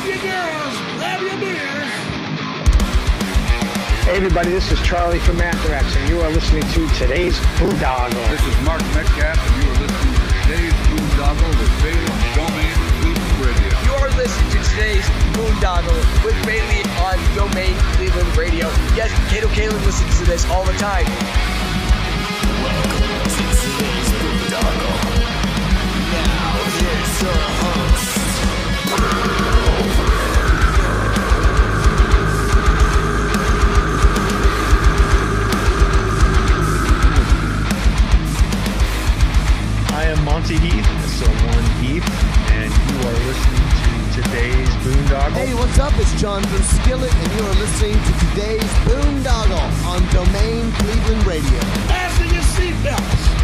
Grab your girls, grab your beers. Hey everybody, this is Charlie from Anthrax, and you are listening to today's Boondoggle. This is Mark Metcalf, and you are listening to today's Boondoggle with Bailey on Domain Cleveland Radio. You're listening to today's Boondoggle with Bailey on Domain Cleveland Radio. Yes, Kato Kaelin listens to this all the time. I am Monty Heath, so one Heath, and you are listening to today's Boondoggle. Hey, what's up? It's John from Skillet, and you are listening to today's Boondoggle on Domain Cleveland Radio. Fasten your seatbelts.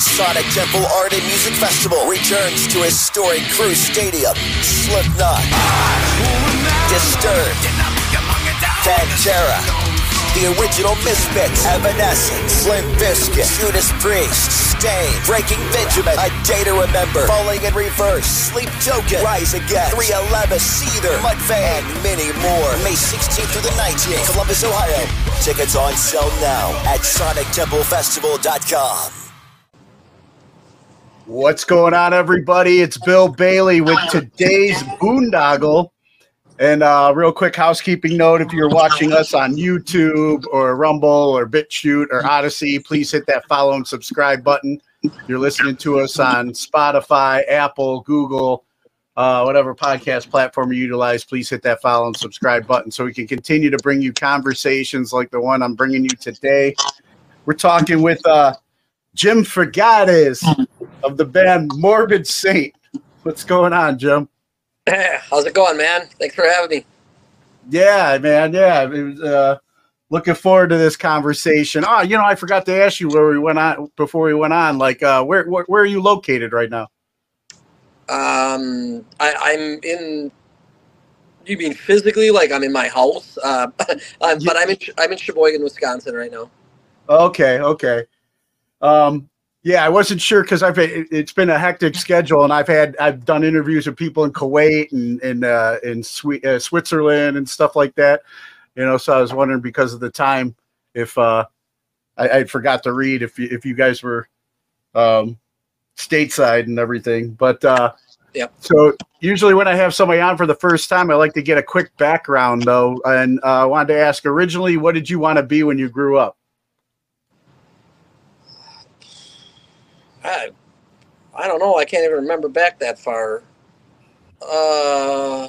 Sonic Temple Art and Music Festival returns to historic Crew Stadium. Slipknot, Disturbed, Pantera, the original Misfits, Evanescence, Limp Bizkit, Judas Priest, Staind, Breaking Benjamin, A Day to Remember, Falling in Reverse, Sleep Token, Rise Against, 311, Seether, Mudvayne, and many more. May 16th through the 19th, Columbus, Ohio. Tickets on sale now at SonicTempleFestival.com. What's going on, everybody? It's Bill Bailey with today's Boondoggle. And uh, real quick housekeeping note: if you're watching us on YouTube or Rumble or BitChute or Odysee, please hit that follow and subscribe button. If you're listening to us on Spotify, Apple, Google, uh, whatever podcast platform you utilize, please hit that follow and subscribe button so we can continue to bring you conversations like the one I'm bringing you today. We're talking with uh, Jim Fergades of the band Morbid Saint. What's going on, Jim? How's it going, man? Thanks for having me. Yeah, man. Yeah, it was, uh, looking forward to this conversation. Oh, you know, I forgot to ask you where we went on before we went on. Like, uh, where, where where are you located right now? Um, I, I'm in. You mean physically? Like I'm in my house? Uh, um, but I'm in I'm in Sheboygan, Wisconsin right now. Okay, okay. Um, yeah, I wasn't sure because I've it- it's been a hectic schedule, and I've had I've done interviews with people in Kuwait and and uh, in Swe- uh, Switzerland and stuff like that. You know, so I was wondering because of the time if uh, I, I forgot to read if you, if you guys were um, stateside and everything. But uh, Yep. so usually when I have somebody on for the first time, I like to get a quick background though, and uh, I wanted to ask originally, what did you want to be when you grew up? I, I don't know. I can't even remember back that far. Uh,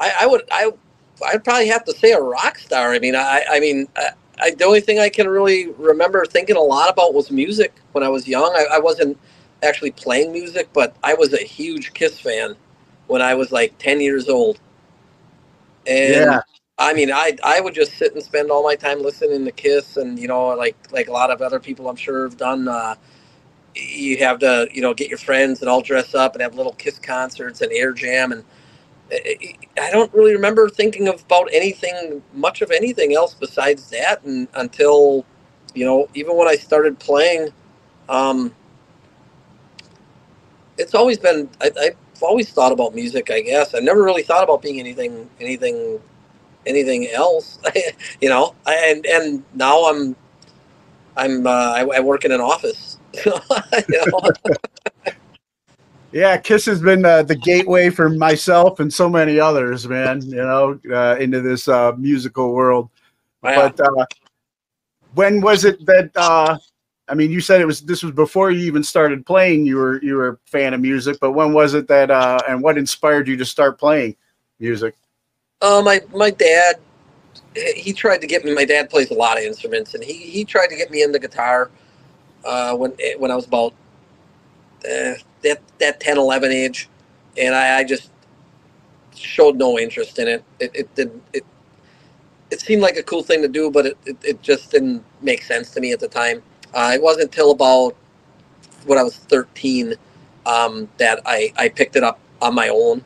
I, I would I I'd probably have to say a rock star. I mean, I I mean, I, I, the only thing I can really remember thinking a lot about was music when I was young. I, I wasn't actually playing music, but I was a huge Kiss fan when I was like ten years old. And Yeah. I mean, I I would just sit and spend all my time listening to Kiss, and you know, like like a lot of other people, I'm sure have done. Uh, you have to you know get your friends and all dress up and have little Kiss concerts and air jam, and I I don't really remember thinking about anything much of anything else besides that, and until you know, even when I started playing, um, it's always been I, I've always thought about music. I guess I never really thought about being anything anything anything else. you know, and and now I'm I'm uh, I, I work in an office. Yeah, Kiss has been uh, the gateway for myself and so many others, man. You know, uh, into this uh, musical world. Yeah. But uh, when was it that? Uh, I mean, you said it was. This was before you even started playing. You were you were a fan of music, but when was it that? Uh, and what inspired you to start playing music? Uh, my my dad, he tried to get me. My dad plays a lot of instruments, and he he tried to get me into guitar uh, when when I was about uh, that that 10, 11 age, and I, I just showed no interest in it. It it did it. It seemed like a cool thing to do, but it, it, it just didn't make sense to me at the time. Uh, it wasn't until about when I was 13 um, that I, I picked it up on my own.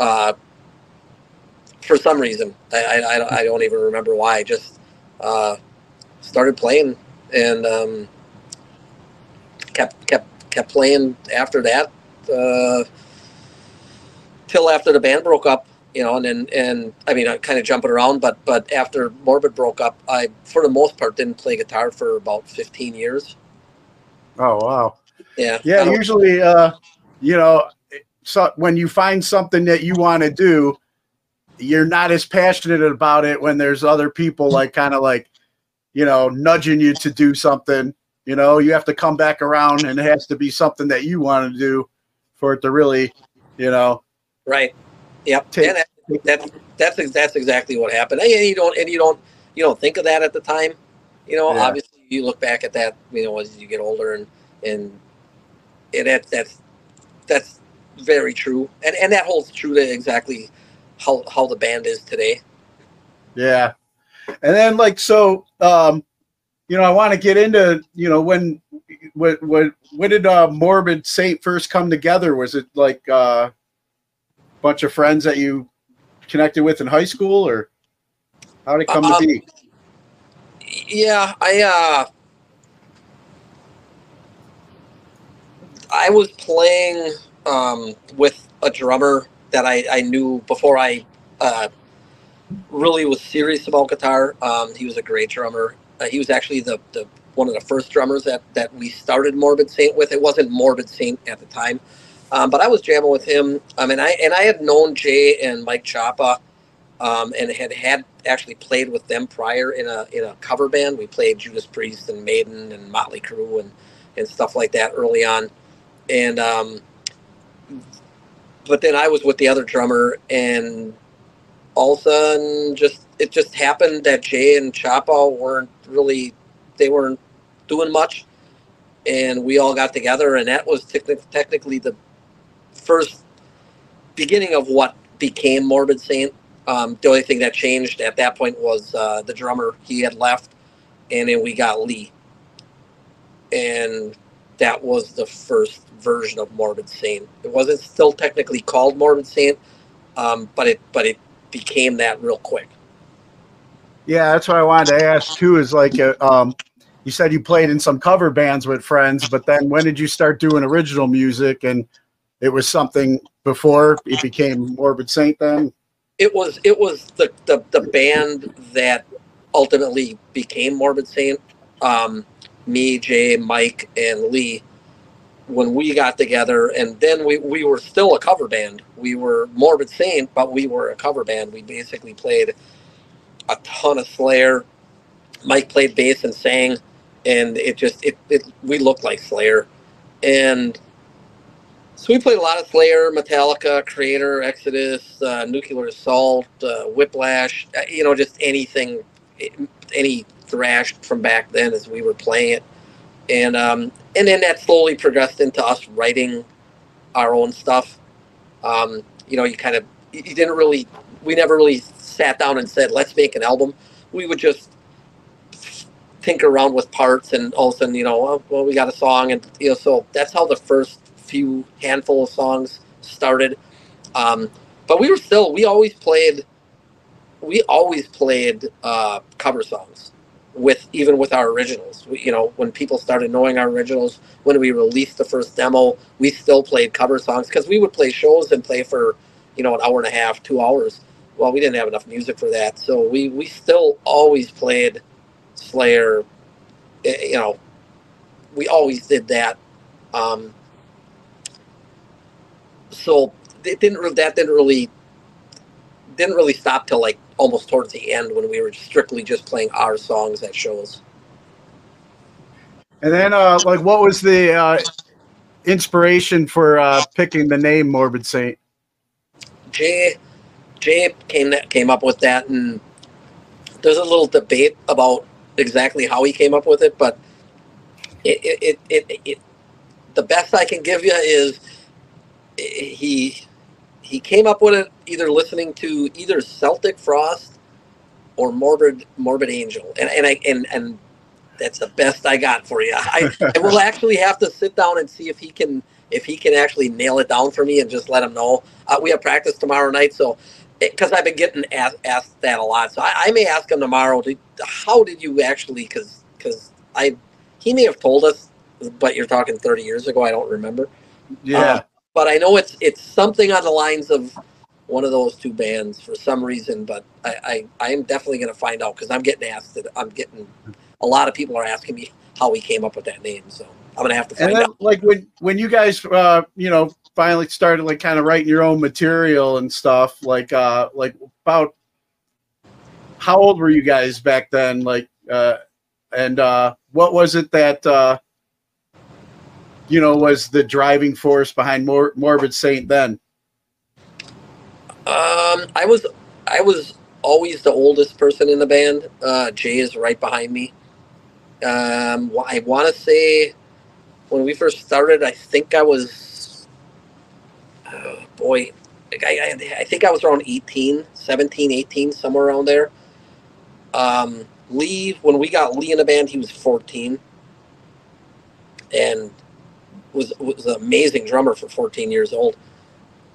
Uh, for some reason. I, I, I don't- even remember why. I just uh, started playing and um, kept kept kept playing after that uh, till after the band broke up. You know, and then and I mean, I'm kind of jumping around, but but after Morbid broke up, I for the most part didn't play guitar for about 15 years. Oh wow. Yeah, Yeah, usually, uh, you know, so when you find something that you want to do, you're not as passionate about it when there's other people like kind of like, you know, nudging you to do something. You know, you have to come back around, and it has to be something that you want to do for it to really, you know, Right. Yep. Take- and that, that that's that's exactly what happened. And you don't and you don't you don't think of that at the time. You know, Yeah. obviously you look back at that, you know, as you get older and and and that that's that's very true. And and that holds true to exactly how how the band is today. Yeah. And then like so um you know I want to get into you know when when when when did uh Morbid Saint first come together was it like uh a bunch of friends that you connected with in high school or how did it come Um, to be Yeah, I uh I was playing um with a drummer that I, I knew before I uh really was serious about guitar. Um he was a great drummer. Uh, he was actually the, the one of the first drummers that, that we started Morbid Saint with. It wasn't Morbid Saint at the time. Um, but I was jamming with him. I mean, I and I had known Jay and Mike Chapa, um, and had had actually played with them prior in a in a cover band. We played Judas Priest and Maiden and Motley Crue and and stuff like that early on. And um, but then I was with the other drummer, and all of a sudden, just it just happened that Jay and Chapa weren't really they weren't doing much, and we all got together, and that was techni- technically the first beginning of what became Morbid Saint. Um, the only thing that changed at that point was uh, the drummer. He had left, and then we got Lee, and that was the first version of Morbid Saint. It wasn't still technically called Morbid Saint, um, but it but it became that real quick. yeah that's what I wanted to ask too is like uh, um you said you played in some cover bands with friends but then when did you start doing original music and it was something before it became Morbid Saint then it was it was the the, the band that ultimately became Morbid Saint. Um, me, Jay, Mike, and Lee. When we got together, and then we, we were still a cover band. We were Morbid Saint, but we were a cover band. We basically played a ton of Slayer. Mike played bass and sang, and it just it, it we looked like Slayer, and so we played a lot of Slayer, Metallica, Kreator, Exodus, uh, Nuclear Assault, uh, Whiplash, uh, you know, just anything, any thrash from back then as we were playing it. And um, and then that slowly progressed into us writing our own stuff. Um, you know, you kind of, you didn't really, we never really sat down and said, let's make an album. We would just tinker around with parts and all of a sudden, you know, oh, well, we got a song. And, you know, so that's how the first few handful of songs started. Um, but we were still, we always played, we always played uh, cover songs with even with our originals. We, you know, when people started knowing our originals, when we released the first demo, we still played cover songs because we would play shows and play for, you know, an hour and a half, two hours. Well, we didn't have enough music for that, so we we still always played Slayer. You know, we always did that. Um, so it didn't that didn't really didn't really stop till like almost towards the end when we were strictly just playing our songs at shows. And then, uh, like, what was the uh, inspiration for uh, picking the name Morbid Saint? Jay Jay came came up with that, and there's a little debate about exactly how he came up with it, but it it it, it, it the best I can give you is he he came up with it either listening to either Celtic Frost or Morbid Morbid Angel, and and I and and that's the best I got for you. I, I will actually have to sit down and see if he can if he can actually nail it down for me and just let him know. Uh, we have practice tomorrow night, so because I've been getting asked, asked that a lot. So I, I may ask him tomorrow. To, how did you actually? Because because I he may have told us, but you're talking 30 years ago. I don't remember. Yeah. Uh, but I know it's it's something on the lines of one of those two bands for some reason. But I I, I am definitely going to find out because I'm getting asked. That I'm getting a lot of people are asking me how we came up with that name. So I'm going to have to find and then, out. like when when you guys uh you know finally started like kind of writing your own material and stuff like uh like about how old were you guys back then like uh and uh what was it that uh you know was the driving force behind Mor- morbid saint then Um, I was I was always the oldest person in the band. Uh, Jay is right behind me. Um, I want to say when we first started, I think I was, oh boy, I, I, I think I was around 18, 17, 18, somewhere around there. Um, Lee, when we got Lee in the band, he was 14 and was, was an amazing drummer for 14 years old.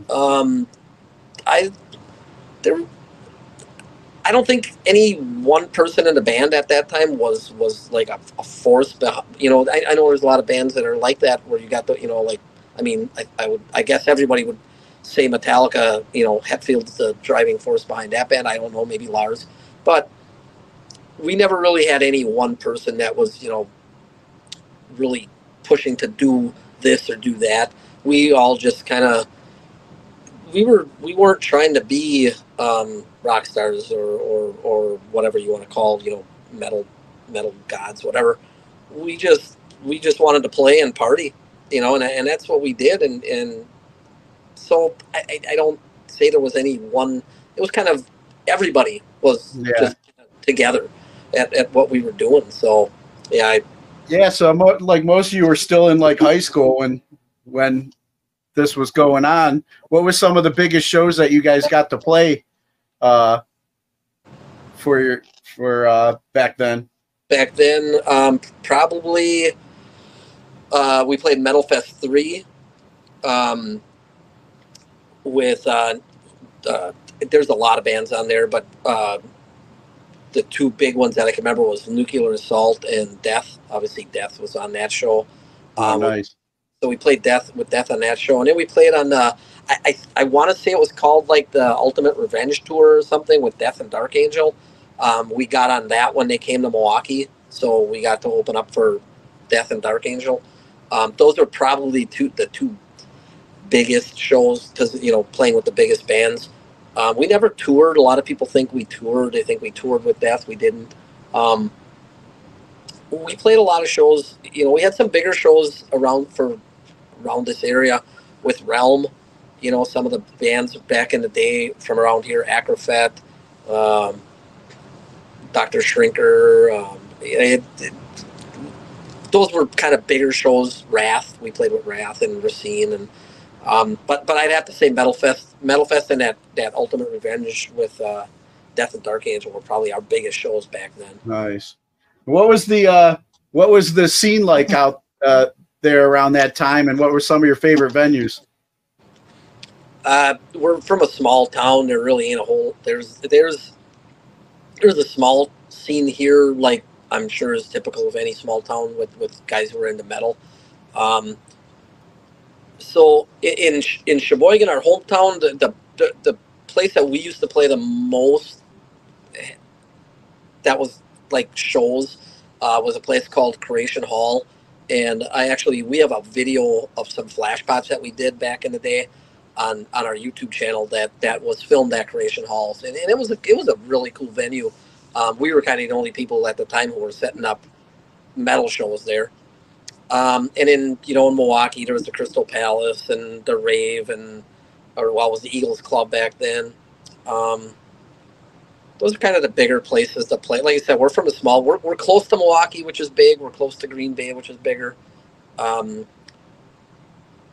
Um, I there I don't think any one person in the band at that time was was like a, a force. Behind, you know, I, I know there's a lot of bands that are like that where you got the you know like I mean I, I would I guess everybody would say Metallica. You know, Hetfield's the driving force behind that band. I don't know, maybe Lars, but we never really had any one person that was you know really pushing to do this or do that. We all just kind of we were we weren't trying to be um, rock stars or, or or whatever you want to call you know metal metal gods whatever. We just we just wanted to play and party, you know, and and that's what we did. And and so I, I- don't say there was any one. It was kind of everybody was Yeah. just together at, at what we were doing. So yeah, I, yeah so mo- like most of you were still in like high school when when this was going on. What was some of the biggest shows that you guys got to play uh for your for uh back then? Back then um, probably uh, we played metal fest 3 um, with uh, uh, there's a lot of bands on there but uh, the two big ones that i can remember was nuclear assault and death obviously death was on that show oh, um, nice so we played Death with Death on that show, and then we played on. the. I I, I want to say it was called like the Ultimate Revenge Tour or something with Death and Dark Angel. Um, we got on that when they came to Milwaukee, so we got to open up for Death and Dark Angel. Um, those are probably two the two biggest shows because you know playing with the biggest bands. Um, we never toured. A lot of people think we toured. They think we toured with Death. We didn't. Um, we played a lot of shows. You know, we had some bigger shows around for around this area with Realm. You know, some of the bands back in the day from around here, Acrophet, um, Doctor Shrinker. Um, it, it- those were kind of bigger shows. Wrath, we played with Wrath and Racine, and um, but but I'd have to say Metal Fest, Metal Fest, and that that Ultimate Revenge with uh, Death and Dark Angel were probably our biggest shows back then. nice what was the uh what was the scene like out uh there around that time and what were some of your favorite venues Uh, we're from a small town. There really ain't a whole. There's there's there's a small scene here, like I'm sure is typical of any small town with with guys who are into metal. Um, so in in Sheboygan, our hometown, the, the the place that we used to play the most, that was like shows, uh, was a place called Creation Hall, and I actually we have a video of some flash pops that we did back in the day on on our YouTube channel that that was filmed at Creation Halls, and, and it was a, it was a really cool venue. Um, we were kind of the only people at the time who were setting up metal shows there. Um, and in you know in Milwaukee there was the Crystal Palace and the Rave and or well was the Eagles Club back then. Um, those are kind of the bigger places to play. Like I said, we're from a small. We're, we're close to Milwaukee, which is big. We're close to Green Bay, which is bigger. Um,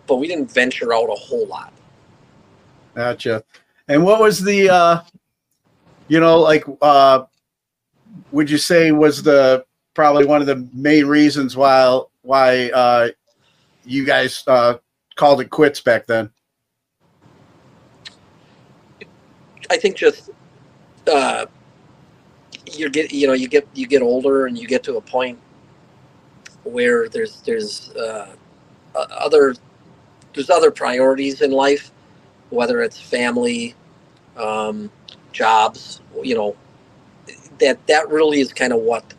but we didn't venture out a whole lot. Gotcha. And what was the, uh, you know, like, uh, would you say was the probably one of the main reasons why why uh, you guys uh, called it quits back then? I think just uh, you get you know you get you get older and you get to a point where there's there's uh, other there's other priorities in life, whether it's family, um, jobs, you know, that that really is kind of what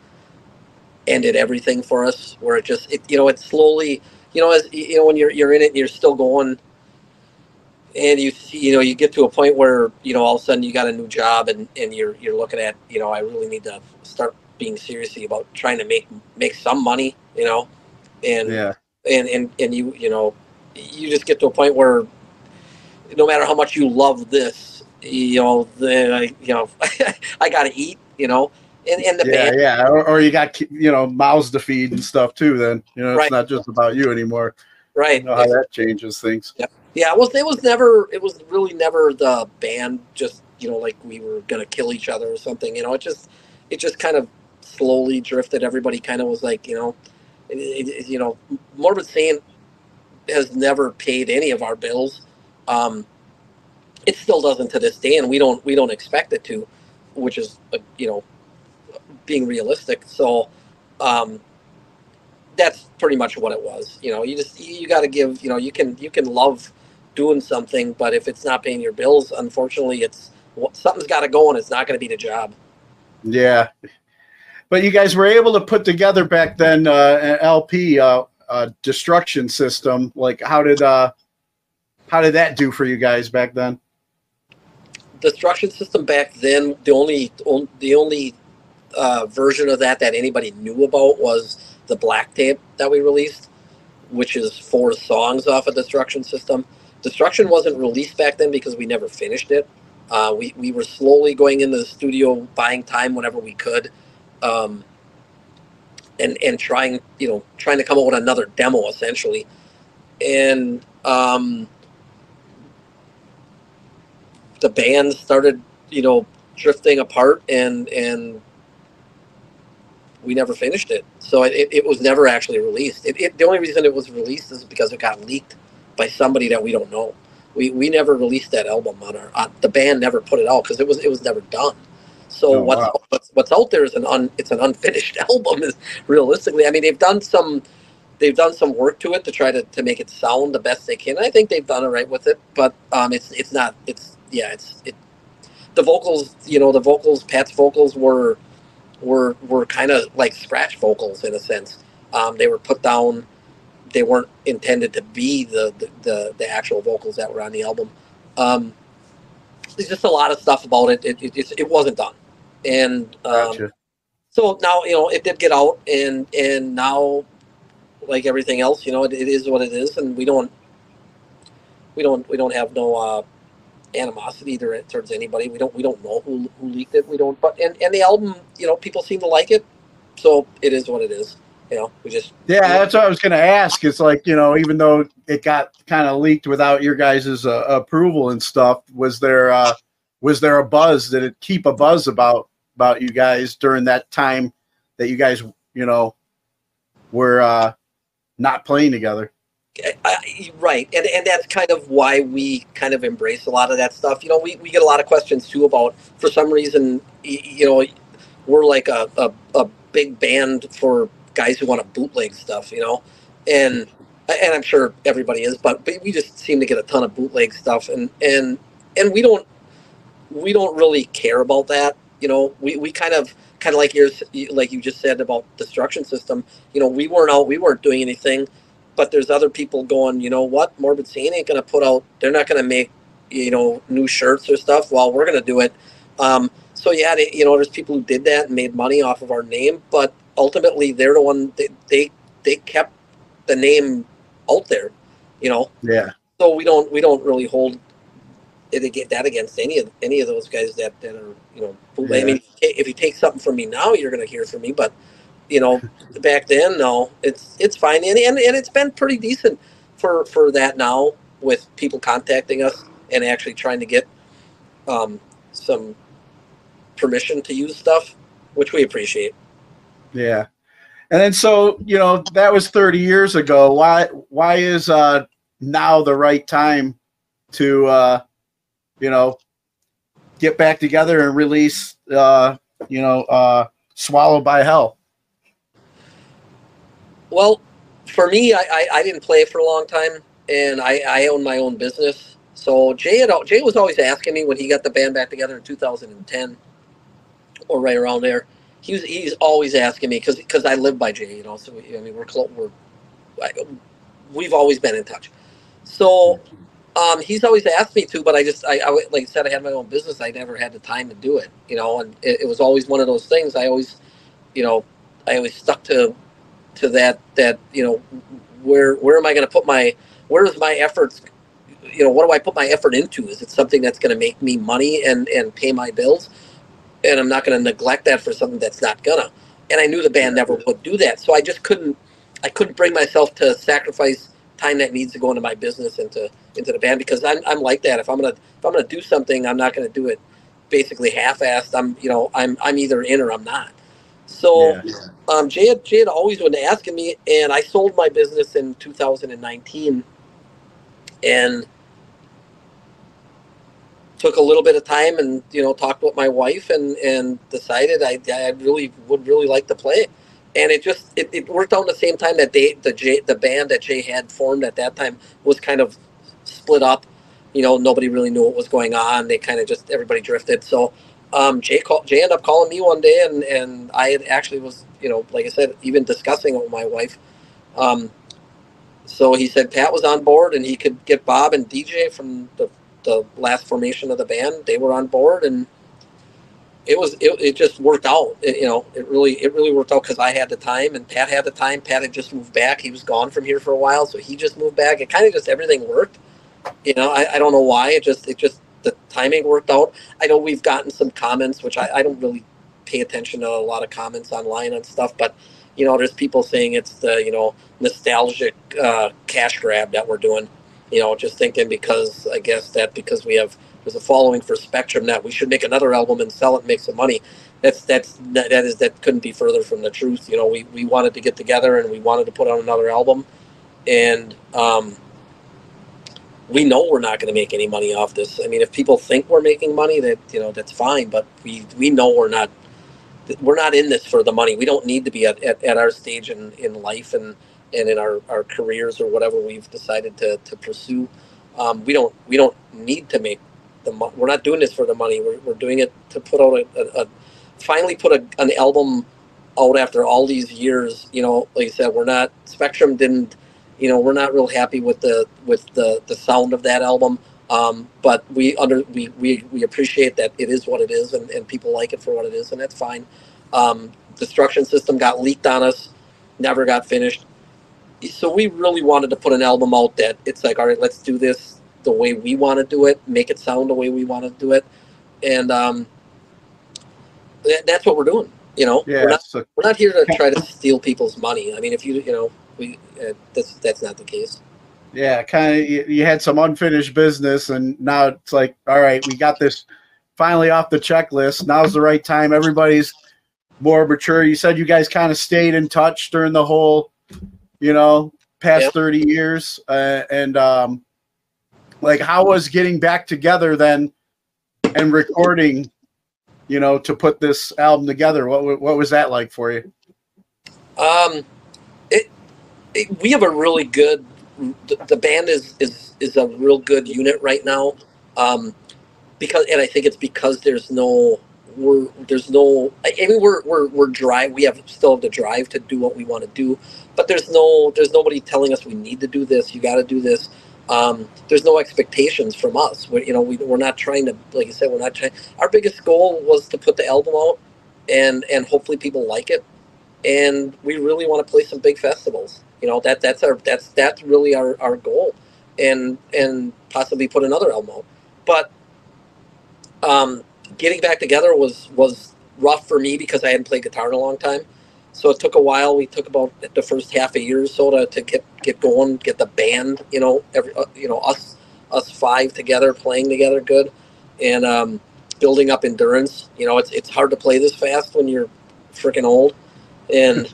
ended everything for us. Where it just it, you know it slowly you know as you know when you're you're in it and you're still going and you you know you get to a point where you know all of a sudden you got a new job and, and you're you're looking at you know I really need to start being seriously about trying to make make some money you know and Yeah. and and and you you know you just get to a point where no matter how much you love this you know the you know I got to eat you know and and the Yeah, band yeah. Or, or you got you know mouths to feed and stuff too. Then you know it's Right. not just about you anymore. right You know how that changes things. Yeah, it was it was never it was really never the band just you know like we were gonna kill each other or something. You know, it just it just kind of slowly drifted. Everybody kind of was like you know, it, it, you know, Morbid Saint has never paid any of our bills. Um, it still doesn't to this day, and we don't we don't expect it to, which is uh, you know, being realistic. So. Um, that's pretty much what it was. You know, you just you got to give. You know, you can you can love doing something, but if it's not paying your bills, unfortunately, it's something's got to go, and it's not going to be the job. Yeah. But you guys were able to put together back then uh, an LP uh, uh, destruction system. Like, how did uh, how did that do for you guys back then? Destruction system back then, the only on- the only uh, version of that that anybody knew about was the black tape that we released, which is four songs off of Destruction System. Destruction wasn't released back then because we never finished it. Uh, we, we were slowly going into the studio, buying time whenever we could, um, and and trying you know trying to come up with another demo essentially, and um, the band started you know drifting apart and and we never finished it. So it, it was never actually released. It, it, the only reason it was released is because it got leaked by somebody that we don't know. We, we never released that album on our on, the band never put it out because it was it was never done. So Oh, what's, wow. what's what's out there is an un it's an unfinished album. Is realistically, I mean they've done some they've done some work to it to try to, to make it sound the best they can. I think they've done it right with it, but um, it's it's not it's yeah it's it the vocals you know the vocals Pat's vocals were were were kind of like scratch vocals in a sense. Um, they were put down. They weren't intended to be the the, the, the actual vocals that were on the album. Um, there's just a lot of stuff about it. It, it, it, it wasn't done, and um, Gotcha. so now you know it did get out, and and now, like everything else, you know, it, it is what it is, and we don't we don't we don't have no uh, animosity there towards anybody. We don't we don't know who, who leaked it. We don't. But and and the album, you know, people seem to like it, so it is what it is. You know, we just Yeah, that's what I was going to ask. It's like you know, even though it got kind of leaked without your guys' uh, approval and stuff, was there uh, was there a buzz? Did it keep a buzz about about you guys during that time that you guys you know were uh, not playing together? I, right and, and that's kind of why we kind of embrace a lot of that stuff. You know we, we get a lot of questions too about for some reason you know we're like a, a, a big band for guys who want to bootleg stuff you know? And and i'm sure everybody is but, but we just seem to get a ton of bootleg stuff and and and we don't we don't really care about that you know? We, we kind of kind of like yours like you just said about destruction system you know we weren't out we weren't doing anything but there's other people going, you know what, Morbid Saint ain't gonna put out. They're not gonna make, you know, new shirts or stuff. While we're gonna do it. Um, so yeah, they, you know, there's people who did that and made money off of our name, but ultimately they're the one they they, they kept the name out there, you know. Yeah, So we don't we don't really hold it that against any of any of those guys that, that are you know. bootleg. I mean, if you take something from me now, you're gonna hear from me, but you know, back then, no, it's it's fine, and, and and it's been pretty decent for for that now with people contacting us and actually trying to get um, some permission to use stuff, which we appreciate. yeah. And then so you know that was 30 years ago. Why why is uh, now the right time to uh, you know get back together and release, uh, you know, uh, "Swallowed by Hell"? Well, for me, I, I, I didn't play for a long time, and I, I own my own business. So Jay had, Jay was always asking me when he got the band back together in 2010 or right around there. He was he's always asking me because because I live by Jay, you know. So I mean, we're close. We're I, we've always been in touch. So um, he's always asked me to, but I just I, I like I said I had my own business. I never had the time to do it, you know. And it, it was always one of those things. I always, you know, I always stuck to to that that you know where where am I going to put my where is my efforts you know what do I put my effort into? Is it something that's going to make me money and and pay my bills? And I'm not going to neglect that for something that's not gonna. And I knew the band never would do that. So I just couldn't I couldn't bring myself to sacrifice time that needs to go into my business into into the band because I'm, I'm like that. If I'm gonna if I'm gonna do something I'm not gonna do it basically half-assed. I'm you know I'm I'm either in or I'm not so Yeah. um, Jay had, Jay had always been asking me, and I sold my business in 2019, and took a little bit of time and you know talked with my wife and and decided I, I really would really like to play, and it just it, it worked out at the same time that they the Jay, the band that Jay had formed at that time was kind of split up. You know, nobody really knew what was going on. They kind of just everybody drifted. So um, Jay called, Jay ended up calling me one day, and and I actually was you know like I said even discussing it with my wife. Um, so he said Pat was on board, and he could get Bob and DJ from the the last formation of the band. They were on board, and it was it, it just worked out. It, you know, it really it really worked out because I had the time, and Pat had the time. Pat had just moved back. He was gone from here for a while, so he just moved back. It kind of just everything worked. You know, I, I don't know why. It just it just the timing worked out. I know we've gotten some comments, which I, I don't really pay attention to a lot of comments online and stuff, but you know, there's people saying it's the you know nostalgic uh, cash grab that we're doing. You know, just thinking because I guess that because we have there's a following for Spectrum that we should make another album and sell it, and make some money. That's that's that is that couldn't be further from the truth. You know, we we wanted to get together and we wanted to put on another album, and um, we know we're not going to make any money off this. I mean, if people think we're making money, that you know that's fine, but we we know we're not. We're not in this for the money. We don't need to be at, at, at our stage in, in life and, and in our, our careers or whatever we've decided to, to pursue. Um, we don't we don't need to make the money. we're not doing this for the money. We're, we're doing it to put out a, a, a finally put a, an album out after all these years. You know, like I said, we're not Spectrum didn't you know we're not real happy with the with the the sound of that album. Um, but we under we, we we appreciate that it is what it is and, and people like it for what it is and that's fine. Um, destruction system got leaked on us never got finished. So we really wanted to put an album out that it's like all right let's do this the way we want to do it make it sound the way we want to do it. And um, that, that's what we're doing you know? Yeah, we're not so- we're not here to try to steal people's money. I mean if you you know we uh, that's that's not the case Yeah, kind of. You, you had some unfinished business, and now it's like, all right, we got this finally off the checklist. Now's the right time. Everybody's more mature. You said you guys kind of stayed in touch during the whole, you know, past Yep. thirty years, uh, and um, like, how was getting back together then and recording? You know, to put this album together. What what was that like for you? Um, we have a really good. The, the band is is is a real good unit right now, um, because and I think it's because there's no we're there's no I mean we're we're we're drive we have still have the drive to do what we want to do, but there's no there's nobody telling us we need to do this. You got to do this. Um, there's no expectations from us. We're, you know, we, we're not trying to, like you said, we're not trying. Our biggest goal was to put the album out, and and hopefully people like it and we really want to play some big festivals. You know that that's our that's that's really our, our goal, and and possibly put another album. But um, getting back together was was rough for me because I hadn't played guitar in a long time. So it took a while. We took about the first half a year or so to, to get get going, get the band. You know, every uh, you know us us five together playing together good, and um, building up endurance. You know, it's it's hard to play this fast when you're freaking old and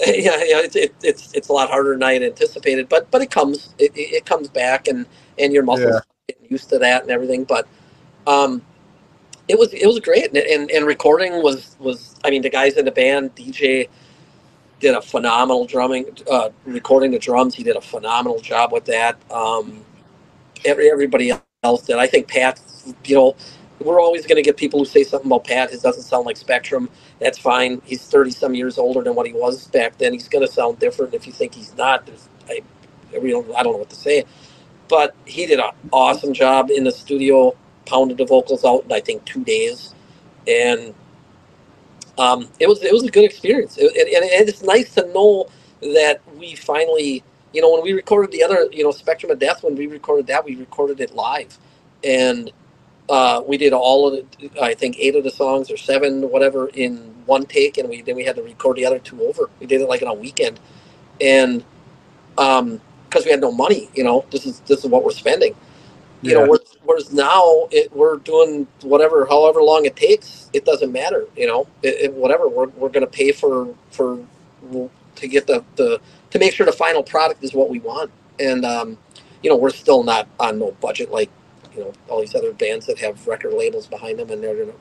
yeah, yeah, it's it, it's it's a lot harder than I had anticipated, but but it comes it, it comes back and and your muscles Yeah. get used to that and everything. But um, it was it was great, and, and and recording was was I mean the guys in the band DJ did a phenomenal drumming uh, recording the drums. He did a phenomenal job with that. Um, every everybody else did. I think Pat, you know, we're always going to get people who say something about Pat. It doesn't sound like Spectrum. That's fine. He's thirty some years older than what he was back then. He's going to sound different. If you think he's not, I, I don't, I don't know what to say. But he did an awesome job in the studio, pounded the vocals out in I think two days, and um, it was it was a good experience. It, it, and it's nice to know that we finally, you know, when we recorded the other, you know, Spectrum of Death, when we recorded that, we recorded it live, and uh, we did all of the, I think eight of the songs or seven, whatever, in one take, and we then we had to record the other two over. We did it like in a weekend, and um, because we had no money, you know, this is this is what we're spending. You Yeah. know, whereas, now it, we're doing whatever, however long it takes. It doesn't matter, you know, it, it, whatever. We're, we're going to pay for for to get the, the to make sure the final product is what we want. And um, you know, we're still not on no budget like you know all these other bands that have record labels behind them, and they're going to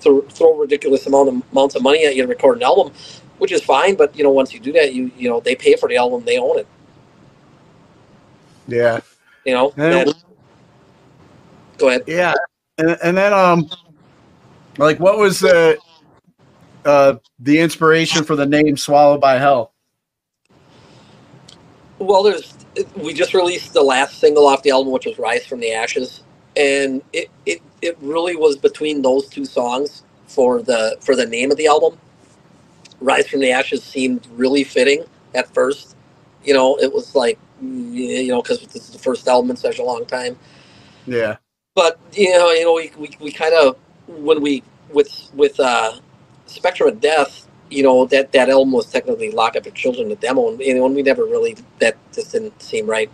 throw, throw ridiculous amount of amounts of money at you to record an album, which is fine. But you know, once you do that, you you know they pay for the album, they own it. Yeah. You know. And- go ahead. Yeah, and, and then um, like what was the uh the inspiration for the name "Swallowed by Hell"? Well, there's we just released the last single off the album, which was "Rise from the Ashes," and it it, it really was between those two songs for the for the name of the album. "Rise from the Ashes" seemed really fitting at first. You know, it was like you know because this is the first album in such a long time. Yeah, But you know, you know, we we, we kind of when we with with uh, Spectrum of Death, you know that that album was technically Lock Up Your Children, the demo, and, you know, and we never really that just didn't seem right.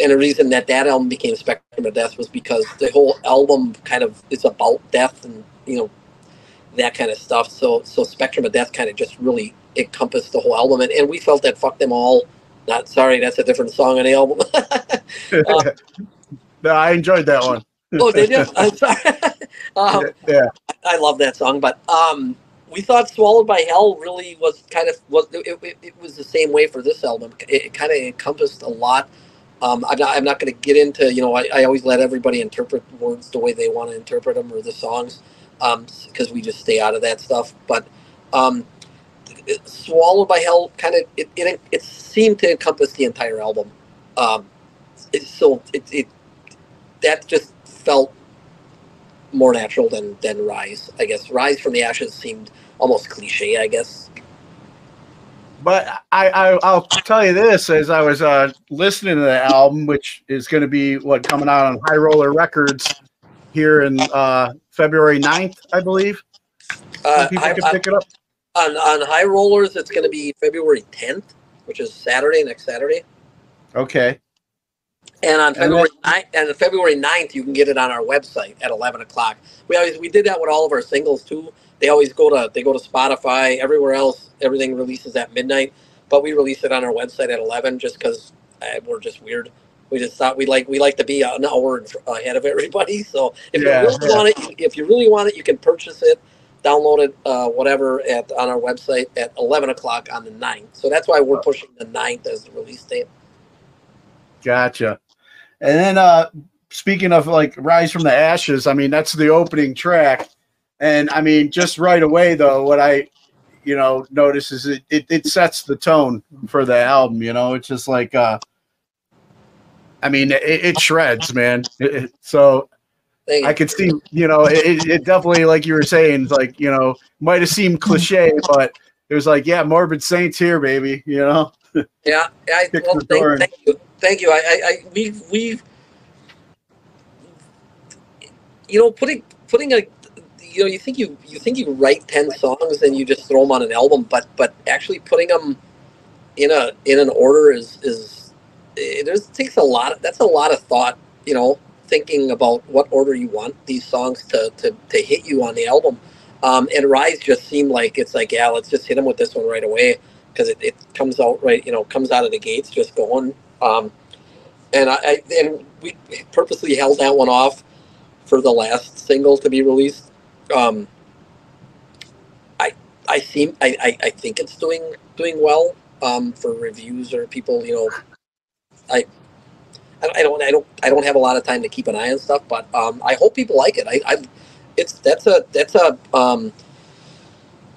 And the reason that that album became Spectrum of Death was because the whole album kind of is about death and you know that kind of stuff. So so Spectrum of Death kind of just really encompassed the whole album, and, and we felt that fuck them all. Not sorry, that's a different song on the album. Uh, no, I enjoyed that one. oh, did you? I'm sorry. um, yeah, I love that song, but um, we thought "Swallowed by Hell" really was kind of was it, it, it was the same way for this album. It, it kind of encompassed a lot. Um, I'm not I'm not going to get into you know I, I always let everybody interpret words the way they want to interpret them or the songs because we just stay out of that stuff. But um, "Swallowed by Hell" kind of it, it it seemed to encompass the entire album. Um, it, so it, it that just felt more natural than than Rise. I guess Rise from the Ashes seemed almost cliche. I guess. But I, I I'll tell you this: as I was uh listening to the album, which is going to be what coming out on High Roller Records here in uh February 9th, I believe. Uh, People I- can I- pick it up. on on High Rollers, it's going to be February 10th, which is Saturday next Saturday, Okay. and on And February 9th, and February 9th, you can get it on our website at 11 o'clock. We always we did that with all of our singles too. They always go to they go to Spotify. Everywhere else, everything releases at midnight, but we release it on our website at 11 just because uh, we're just weird. We just thought we like we like to be an hour ahead of everybody. So if Yeah, you really want it, if you really want it, you can purchase it, download it, uh, whatever, at on our website at 11 o'clock on the 9th. So that's why we're pushing the 9th as the release date. Gotcha. And then uh speaking of like Rise from the Ashes, I mean that's the opening track. And I mean just right away though, what I you know notice is it it, it sets the tone for the album, you know. It's just like uh I mean it, it shreds, man. It- so. I could see, you know, it, it definitely, like you were saying, like, you know, might have seemed cliche, but it was like, yeah, Morbid Saints here, baby, you know? Yeah, I, well, the door in. thank, thank you, thank you. I, I, I we've, we've, you know, putting, putting a, you know, you think you, you think you write ten songs and you just throw them on an album, but, but actually putting them in a, in an order is, is, it just takes a lot. Of, that's a lot of thought, you know, thinking about what order you want these songs to, to, to hit you on the album. Um, and Rise just seemed like it's like, yeah, let's just hit them with this one right away because it, it comes out right, you know, comes out of the gates just going. Um, and I, I and we purposely held that one off for the last single to be released um, I I seem I, I, I think it's doing doing well um, for reviews or people. You know, I. I I don't, I don't, I don't have a lot of time to keep an eye on stuff, but um, I hope people like it. I, I, it's that's a that's a um,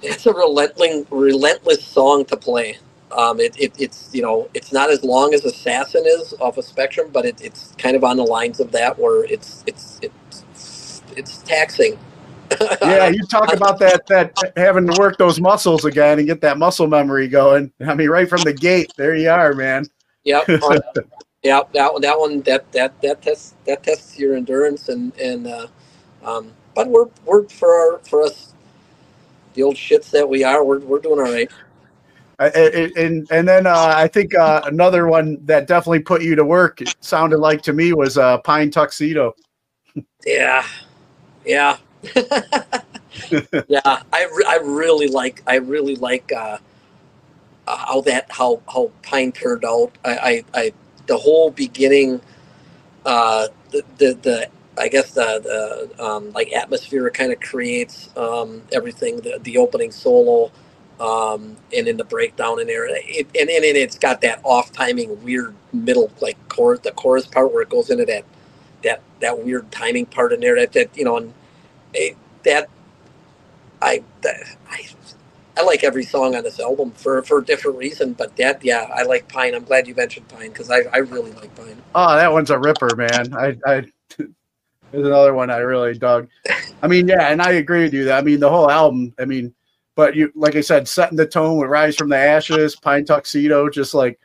it's a relentless relentless song to play. Um, it, it, it's you know it's not as long as Assassin is off of Spectrum, but it, it's kind of on the lines of that where it's it's it's it's taxing. Yeah, you talk about that that having to work those muscles again and get that muscle memory going. I mean, right from the gate, there you are, man. Yep. yeah, that one, that one, that that that tests that tests your endurance and and uh, um, but we're we're for our for us the old shits that we are, we're we're doing all right. I- I- and and then uh, I think uh, another one that definitely put you to work. It sounded like to me was uh, Pine Tuxedo. Yeah, yeah, yeah. I, re- I really like I really like uh, uh, how that how how Pine turned out. I I, I the whole beginning, uh, the the, the I guess the the um, like atmosphere kind of creates um, everything. The the opening solo. Um, and in the breakdown in there, it, and, and and it's got that off timing weird middle like chorus, the chorus part where it goes into that that that weird timing part in there that that you know and it, that I that, I I like every song on this album for for a different reason but that yeah I like Pine I'm glad you mentioned Pine because I, I really like Pine Oh, that one's a ripper, man. I, I there's another one I really dug. I mean, yeah, and I agree with you. That I mean, the whole album. I mean, but you, like I said, setting the tone with "Rise from the Ashes," "Pine Tuxedo," just like,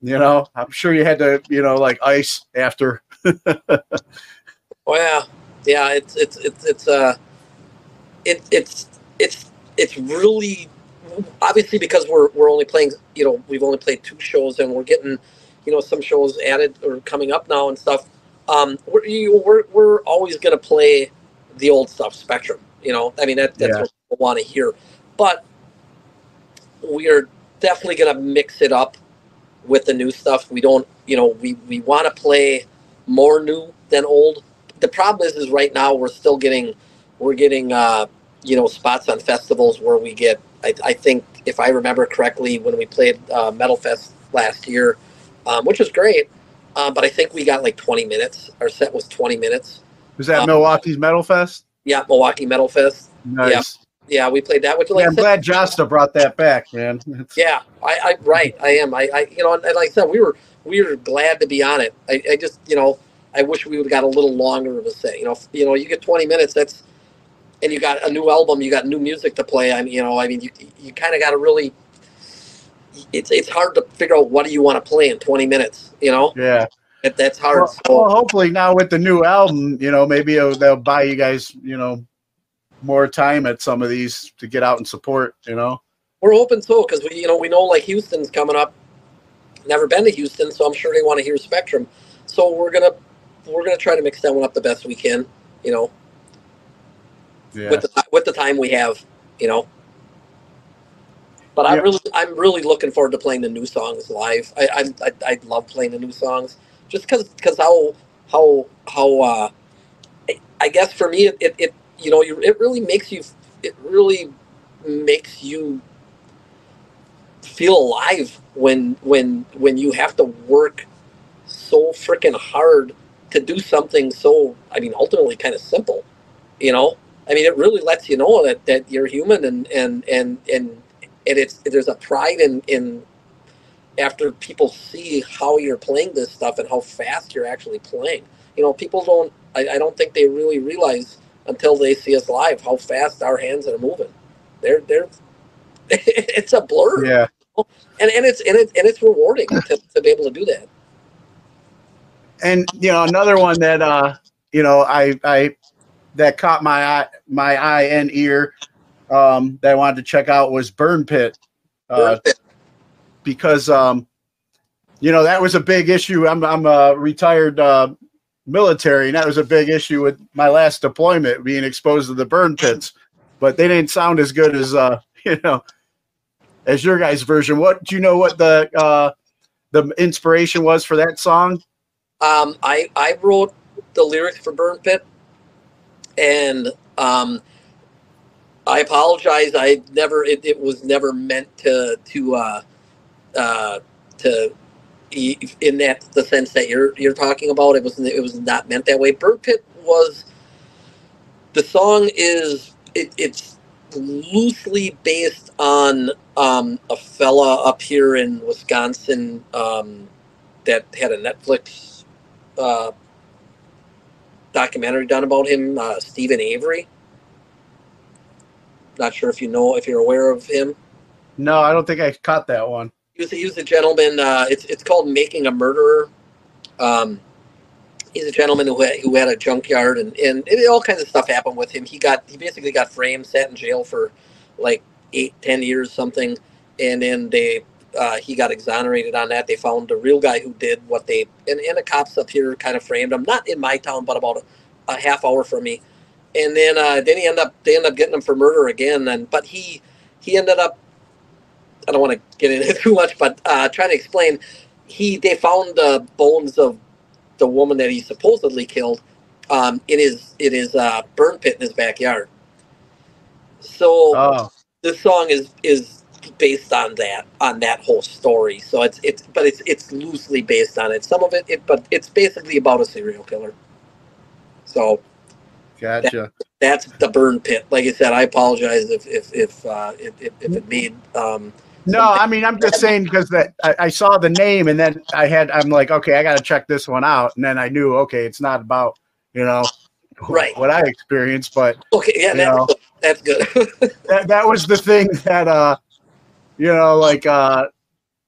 you know, I'm sure you had to, you know, like ice after. oh yeah yeah it's it's it's it's uh it it's it's it's really obviously because we're we're only playing you know we've only played two shows and we're getting you know some shows added or coming up now and stuff um we're you, we're, we're always going to play the old stuff spectrum you know? I mean that, that's Yeah. what people want to hear. But we are definitely going to mix it up with the new stuff. We don't you know we we want to play more new than old the problem is is right now we're still getting we're getting uh you know spots on festivals where we get i, I think if i remember correctly when we played uh, metal fest last year um, which was great uh, but i think we got like 20 minutes our set was 20 minutes Was that Um, Milwaukee's Metal Fest? yeah milwaukee metal fest Nice. yeah we played that which like I I'm said, glad Josta brought that back, man. Yeah I, I right i am I, I you know and like i said we were we were glad to be on it i, I just you know i wish we would have got a little longer of a set you know you know you get 20 minutes that's and you got a new album you got new music to play i mean you know i mean you, you kind of got to really it's it's hard to figure out what do you want to play in 20 minutes you know Yeah. that, that's hard Well, so, well, hopefully now with the new album, you know, maybe it'll, they'll buy you guys, you know, more time at some of these to get out and support. You know. we're hoping so because we you know we know like houston's coming up never been to houston so i'm sure they want to hear spectrum so we're gonna we're gonna try to mix that one up the best we can you know Yeah. with the with the time we have, you know. But I Yeah. really, I'm really looking forward to playing the new songs live. I I, I, I love playing the new songs just because because how how how uh, I, I guess for me it, it, it you know you, it really makes you it really makes you feel alive when when when you have to work so freaking hard to do something so I mean ultimately kind of simple, you know. I mean, it really lets you know that, that you're human and and and and and it's there's a pride in in after people see how you're playing this stuff and how fast you're actually playing. You know, people don't. I, I don't think they really realize until they see us live how fast our hands are moving. They're they're it's a blur. Yeah. And and it's and it and it's rewarding to, to be able to do that. And you know another one that uh you know i i that caught my eye my eye and ear um that i wanted to check out was burn pit uh Burn Pit. because um you know that was a big issue. I'm i'm a retired uh military and that was a big issue with my last deployment being exposed to the burn pits. But they didn't sound as good as uh you know as your guys version. What do you know what the uh the inspiration was for that song Um, I I wrote the lyrics for Burn Pit, and um, I apologize. I never. It, it was never meant to to uh, uh, to in that the sense that you're you're talking about. It was it was not meant that way. Burn Pit was the song is it, it's loosely based on um, a fella up here in Wisconsin um, that had a Netflix uh, documentary done about him, uh, Steven Avery. Not sure if you know if you're aware of him. No, I don't think I caught that one. He was, he was a gentleman. Uh, it's it's called Making a Murderer. Um, he's a gentleman who had, who had a junkyard and, and it, all kinds of stuff happened with him. He got he basically got framed, sat in jail for like eight, ten years, something, and then they uh, he got exonerated on that. They found the real guy who did what they and, and the cops up here kind of framed him, not in my town, but about a, a half hour from me. And then uh, then he ended up they ended up getting him for murder again. And but he he ended up I don't want to get into too much, but uh, trying to explain, he they found the bones of the woman that he supposedly killed um, in his in his uh, burn pit in his backyard. So Oh, this song is is based on that on that whole story. So it's it's but it's it's loosely based on it. Some of it, it but it's basically about a serial killer. So gotcha. that's the burn pit. Like I said, I apologize if if if uh, if, if, if it made um, No, I mean I'm just saying because that I, I saw the name and then I had I'm like okay I got to check this one out and then I knew okay it's not about you know Right. what I experienced but okay. Yeah, You that's know. that's good. that that was the thing that uh you know like uh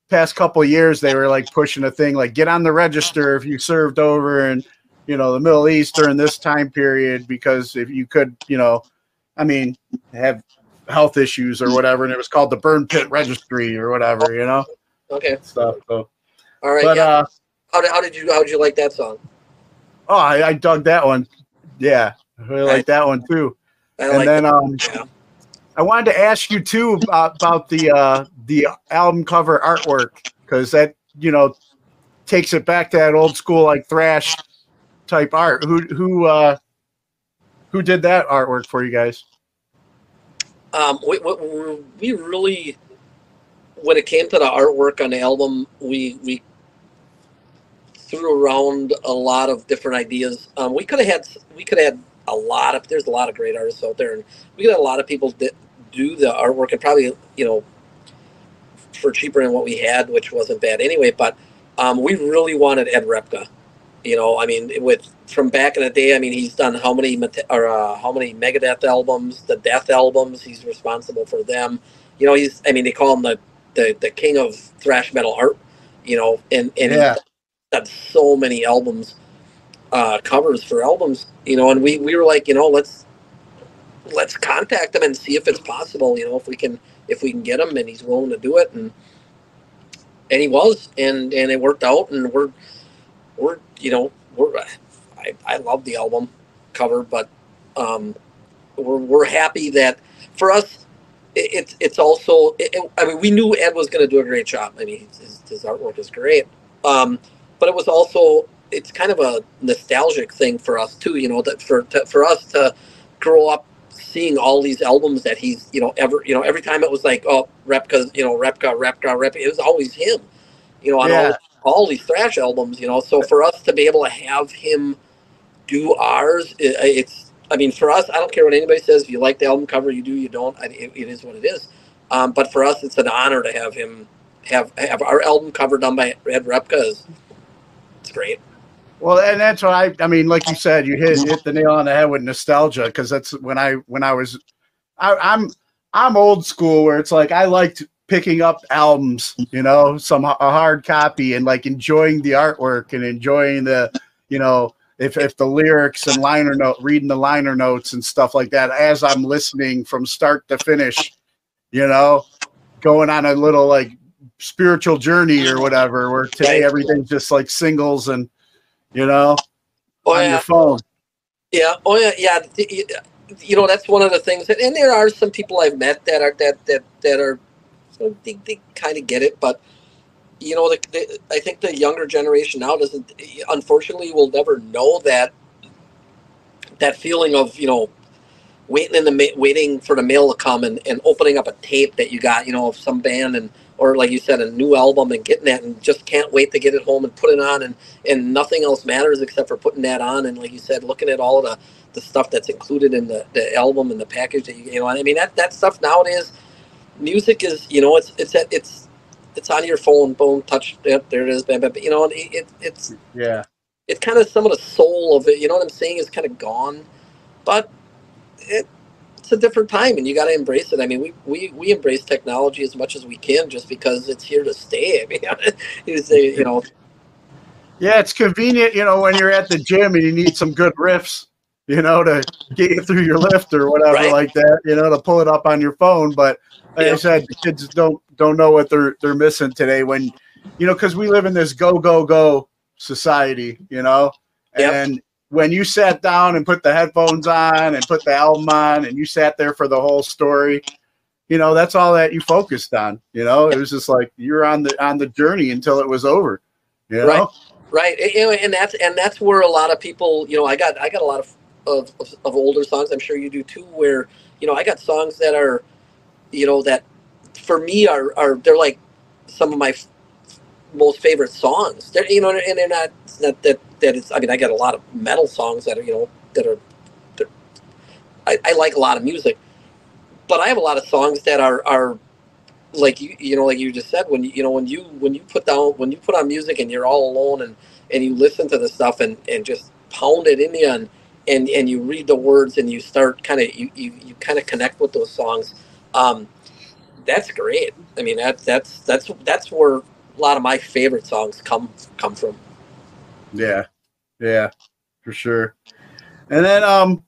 past couple years they were like pushing a thing like get on the register if you served over in you know the Middle East during this time period because if you could you know I mean have health issues or whatever and it was called the burn pit registry or whatever you know okay. stuff so All right. but yeah. uh how, did, how did you how did you like that song? oh I, I dug that one yeah I really like that one too I and like then that. um Yeah. I wanted to ask you too about, about the uh, the album cover artwork because that you know takes it back to that old school like thrash type art. Who who uh, who did that artwork for you guys? um, we, we, we really, when it came to the artwork on the album, we we threw around a lot of different ideas. Um, we could have had we could have had a lot of there's a lot of great artists out there, and we have a lot of people that do the artwork and probably you know for cheaper than what we had, which wasn't bad anyway. But um, we really wanted Ed Repka. You know, I mean, with from back in the day, I mean, he's done how many or uh, how many Megadeth albums, the Death albums. He's responsible for them. You know, he's I mean, they call him the the, the king of thrash metal art. You know, and and Yeah. he's done so many albums, uh, covers for albums. You know, and we we were like, you know, let's let's contact him and see if it's possible. You know, if we can if we can get him and he's willing to do it and and he was and and it worked out and we're we're you know we're I, I love the album cover but um we're, we're happy that for us it, it's it's also it, it- I mean we knew Ed was going to do a great job I mean his, his artwork is great um but it was also it's kind of a nostalgic thing for us too you know that for to, for us to grow up seeing all these albums that he's you know ever you know every time it was like oh Repka's you know Repka Repka Repka it was always him you know on Yeah. all, all these thrash albums you know. So for us to be able to have him do ours it, it's I mean for us I don't care what anybody says if you like the album cover you do you don't I, it, it is what it is. Um, but for us it's an honor to have him have have our album cover done by Ed Repka is it's great Well, and that's what I I mean, like you said, you hit hit the nail on the head with nostalgia because that's when I when I was I, I'm I'm old school where it's like I liked picking up albums, you know, some a hard copy and like enjoying the artwork and enjoying the, you know, if if the lyrics and liner note reading the liner notes and stuff like that as I'm listening from start to finish, you know, going on a little like spiritual journey or whatever where today everything's just like singles and you know oh on yeah your phone Yeah. Oh yeah. Yeah. You know, that's one of the things. That, and there are some people I've met that are that that that are, they, they kind of get it, but you know, the, the, I think the younger generation now doesn't. Unfortunately, will never know that that feeling of you know waiting in the waiting for the mail to come and, and opening up a tape that you got, you know, of some band and or like you said, a new album and getting that and just can't wait to get it home and put it on and and nothing else matters except for putting that on and like you said, looking at all of the the stuff that's included in the, the album and the package that you you know I mean that that stuff nowadays music is you know it's it's it's it's on your phone boom touch yep, there it is bam, bam, bam. you know and it, it, it's Yeah. it's kind of some of the soul of it you know what i'm saying is kind of gone but it, it's a different time and you got to embrace it i mean we, we we embrace technology as much as we can just because it's here to stay i mean say you know Yeah, it's convenient, you know, when you're at the gym and you need some good riffs, you know, to get you through your lift or whatever Right. like that, you know, to pull it up on your phone. But like I said, the kids don't don't know what they're they're missing today when you know, because we live in this go, go, go society, you know. Yep. When you sat down and put the headphones on and put the album on and you sat there for the whole story, you know, that's all that you focused on. You know, it was just like you're on the on the journey until it was over. You know? Right. right and, you know, and that's and that's where a lot of people you know i got i got a lot of, of of older songs i'm sure you do too where you know i got songs that are you know that for me are are they're like some of my most favorite songs. They're you know and they're not not that that it's i mean i got a lot of metal songs that are you know that are I, I like a lot of music. But i have a lot of songs that are are like you you know like you just said when you you know when you when you put down when you put on music and you're all alone and and you listen to the stuff and and just pound it in and and and you read the words and you start kind of you you, you kind of connect with those songs um that's great. I mean that that's that's that's where a lot of my favorite songs come come from Yeah, yeah, for sure. And then, um,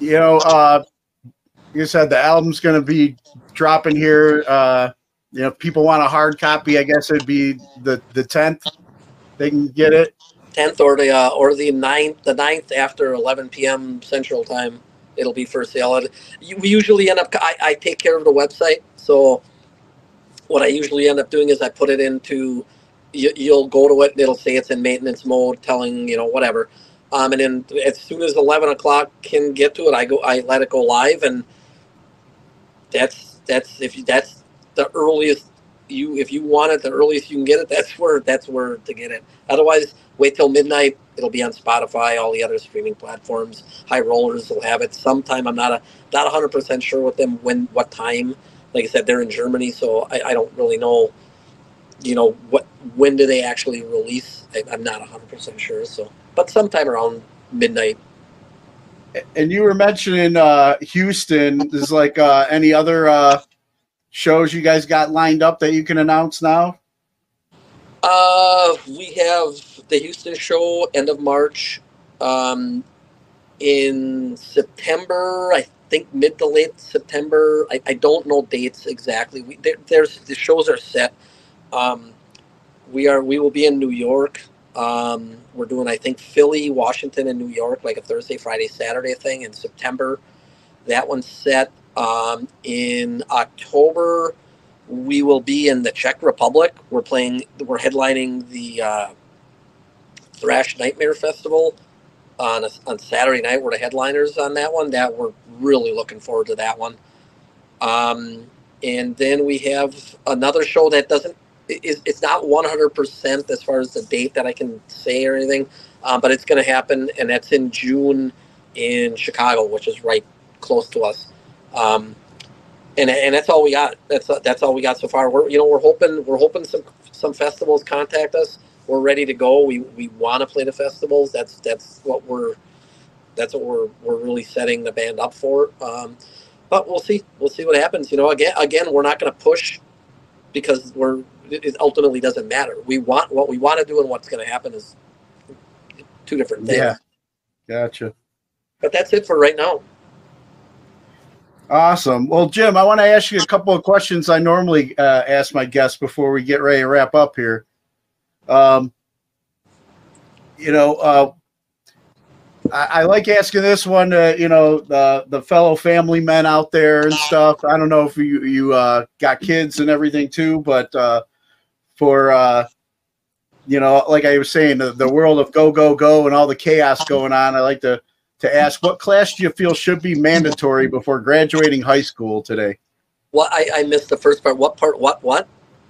you know, uh, you said the album's going to be dropping here. Uh, you know, if people want a hard copy, I guess it'd be the the tenth. They can get it. 10th or the uh, or the 9th the 9th after 11 p.m central time it'll be for sale we usually end up I, I take care of the website so what i usually end up doing is i put it into you, you'll go to it and it'll say it's in maintenance mode telling you know whatever. Um, and then as soon as 11 o'clock can get to it i go i let it go live and that's that's if you that's the earliest you if you want it the earliest you can get it that's where that's where to get it. Otherwise wait till midnight it'll be on spotify all the other streaming platforms. High rollers will have it sometime. I'm not a not 100% sure with them when what time like i said they're in germany so i, I don't really know you know what when do they actually release I, i'm not 100% sure so but sometime around midnight And you were mentioning uh, Houston. Is like uh, any other uh, shows you guys got lined up that you can announce now? Uh, we have the Houston show end of March. Um, in September, I think mid to late September. I, I don't know dates exactly. We there, there's the shows are set. Um, we are we will be in New York. Um, we're doing I think Philly, Washington, and New York, like a Thursday, Friday, Saturday thing in September. That one's set. Um, in October, we will be in the Czech Republic. We're playing. We're headlining the uh, Thrash Nightmare Festival on a, on Saturday night. We're the headliners on that one. That we're really looking forward to that one. Um, and then we have another show that doesn't. Is, it's not 100% as far as the date that I can say or anything, uh, but it's going to happen, and that's in June in Chicago, which is right close to us. Um, and and that's all we got. That's that's all we got so far. We're you know we're hoping we're hoping some some festivals contact us. We're ready to go. We we want to play the festivals. That's that's what we're that's what we're we're really setting the band up for. Um, but we'll see. We'll see what happens. You know, again again we're not going to push because we're it ultimately doesn't matter. We want what we want to do and what's going to happen is two different things. Yeah. Gotcha. But that's it for right now. Awesome. Well, Jim, I want to ask you a couple of questions I normally uh, ask my guests before we get ready to wrap up here. Um, you know, uh, I, I like asking this one. Uh, you know, the the fellow family men out there and stuff. I don't know if you you uh, got kids and everything too, but uh, for uh, you know, like I was saying, the, the world of go go go and all the chaos going on, I like to to ask what class do you feel should be mandatory before graduating high school today? What I, I missed the first part. What part? What what?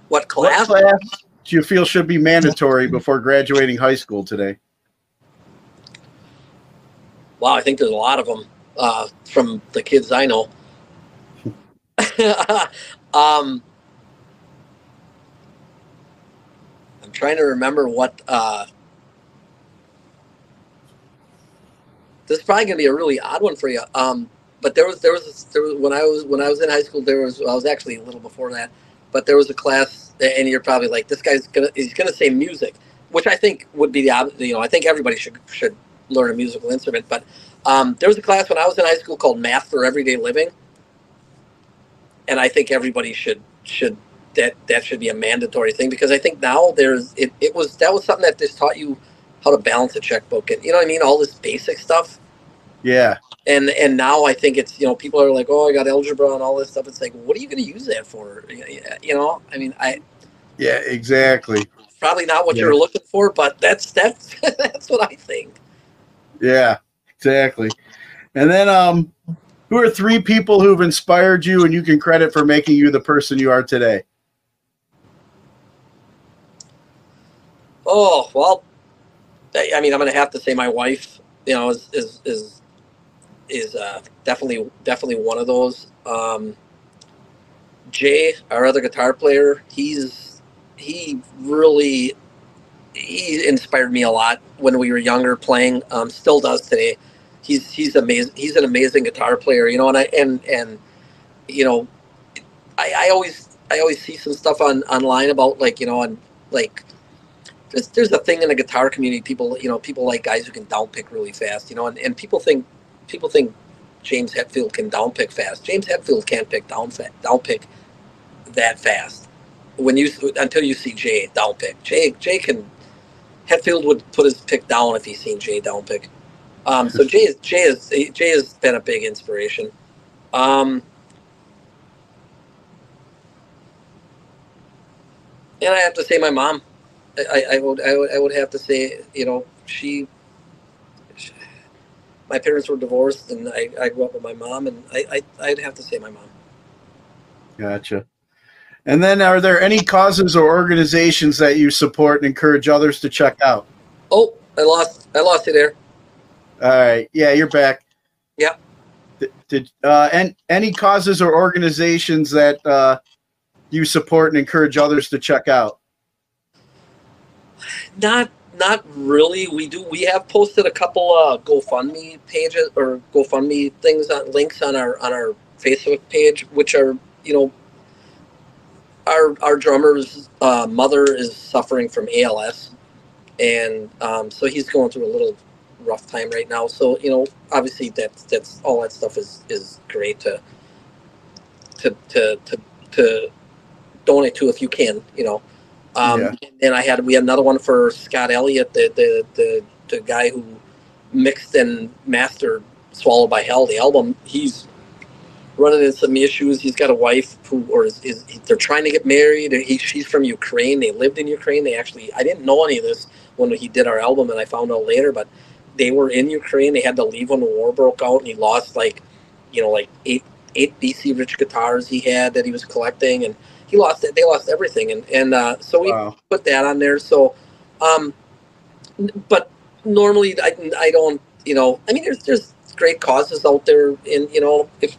What class? What class do you feel should be mandatory before graduating high school today? Wow, I think there's a lot of them uh, from the kids I know. um, I'm trying to remember what. Uh, this is probably going to be a really odd one for you. Um, but there was there was there was when I was when I was in high school there was I was actually a little before that, but there was a class and you're probably like this guy's gonna he's gonna say music, which I think would be the you know I think everybody should should learn a musical instrument. But um, there was a class when I was in high school called Math for Everyday Living, and I think everybody should should that that should be a mandatory thing because I think now there's it, it was that was something that just taught you how to balance a checkbook and you know what I mean all this basic stuff Yeah. and and now I think it's you know people are like oh I got algebra and all this stuff it's like what are you going to use that for you know I mean I Yeah, exactly. probably not what Yeah. you're looking for but that's that's that's what I think Yeah, exactly. And then um who are three people who've inspired you and you can credit for making you the person you are today? Oh well, I mean, I'm gonna have to say my wife. You know, is is is, is uh, definitely definitely one of those. Um, Jay, our other guitar player, he's he really he inspired me a lot when we were younger playing. Um, still does today. He's he's amazing. He's an amazing guitar player. You know, and I and and you know, I, I always I always see some stuff on online about like you know and like there's there's a thing in the guitar community. People, you know, people like guys who can downpick really fast. You know, and, and people think people think James Hetfield can downpick fast. James Hetfield can't pick down downpick that fast. When you until you see Jay downpick, Jay Jay can Hetfield would put his pick down if he seen Jay downpick. Um, so Jay is Jay is Jay has been a big inspiration. Um, and I have to say my mom. I, I would I would I would have to say you know she my parents were divorced and I, I grew up with my mom and I, I I'd have to say my mom. Gotcha. And then are there any causes or organizations that you support and encourage others to check out? Oh, I lost I lost you there. All right. Yeah, you're back. Yeah. Did, did uh, and any causes or organizations that uh, you support and encourage others to check out? Not not really. We do we have posted a couple uh GoFundMe pages or GoFundMe things on links on our on our Facebook page, which are you know our our drummer's uh, mother is suffering from ALS, and um, so he's going through a little rough time right now. So you know, obviously that's that's all that stuff is is great to to to to, to donate to if you can. You know, um, Yeah. and I had we had another one for Scott Elliott, the the the, the guy who mixed and mastered "Swallowed by Hell," the album. He's running into some issues. He's got a wife who, or is, is they're trying to get married. He, she's from Ukraine. They lived in Ukraine. They actually, I didn't know any of this when he did our album, and I found out later. But they were in Ukraine. They had to leave when the war broke out, and he lost like, you know, like eight eight BC rich guitars he had that he was collecting, and he lost it. They lost everything, and and uh, so we Wow. put that on there. So, um, but normally I, I don't, you know, I mean, there's there's great causes out there, and you know, if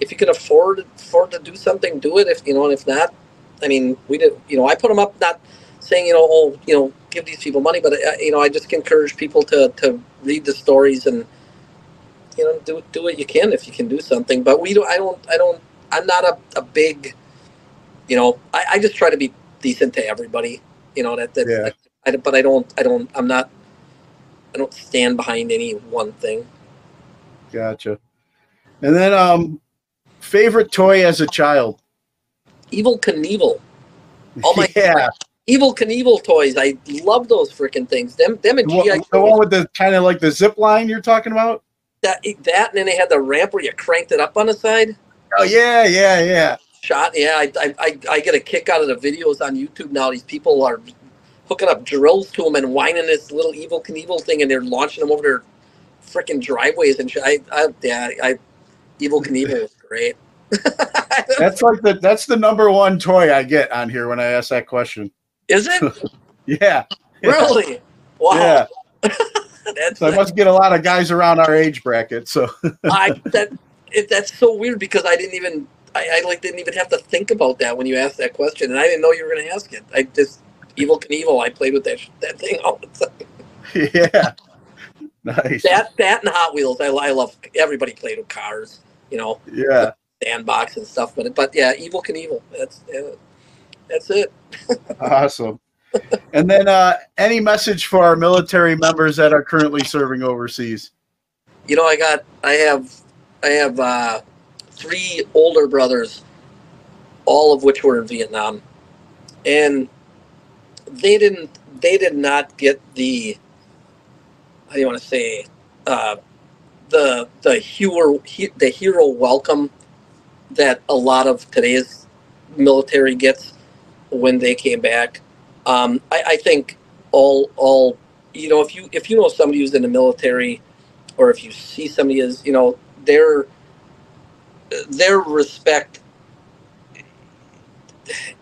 if you can afford afford to do something, do it. If you know, and if not, I mean, we did. You know, I put them up, not saying you know, oh, you know, give these people money, but uh, you know, I just encourage people to to read the stories and you know, do do what you can if you can do something. But we don't. I don't. I don't. I'm not a, a big. You know, I, I just try to be decent to everybody. You know that that. Yeah. I, but I don't. I don't. I'm not. I don't stand behind any one thing. Gotcha. And then, um, favorite toy as a child? Evel Knievel. Oh my yeah, Evel Knievel toys. I love those freaking things. Them, them and the GI the one with the kind of like the zip line you're talking about. that, that, and then they had the ramp where you cranked it up on the side. Oh yeah, yeah, yeah. Shot. Yeah, I, I, I, I get a kick out of the videos on YouTube now. These people are hooking up drills to them and whining this little Evel Knievel thing, and they're launching them over their freaking driveways and shit. I, I yeah, I Evel Knievel was great. That's like the that's the number one toy I get on here when I ask that question. Is it Yeah. really? Wow. Yeah. That's So I must get a lot of guys around our age bracket. So I that it, that's so weird because I didn't even I, I like didn't even have to think about that when you asked that question, and I didn't know you were going to ask it. I just Evel Knievel. I played with that that thing all the time. yeah. Nice. That that and Hot Wheels. I, I love. Everybody played with cars, you know, Yeah. sandbox and stuff. But but yeah, Evel Knievel. That's that's it. Awesome. And then uh any message for our military members that are currently serving overseas? You know, I got I have I have uh, three older brothers, all of which were in Vietnam, and they didn't they did not get the how do you want to say uh, the the hero he, the hero welcome that a lot of today's military gets when they came back. Um, I, I think all all you know if you if you know somebody who's in the military or if you see somebody as you know their their respect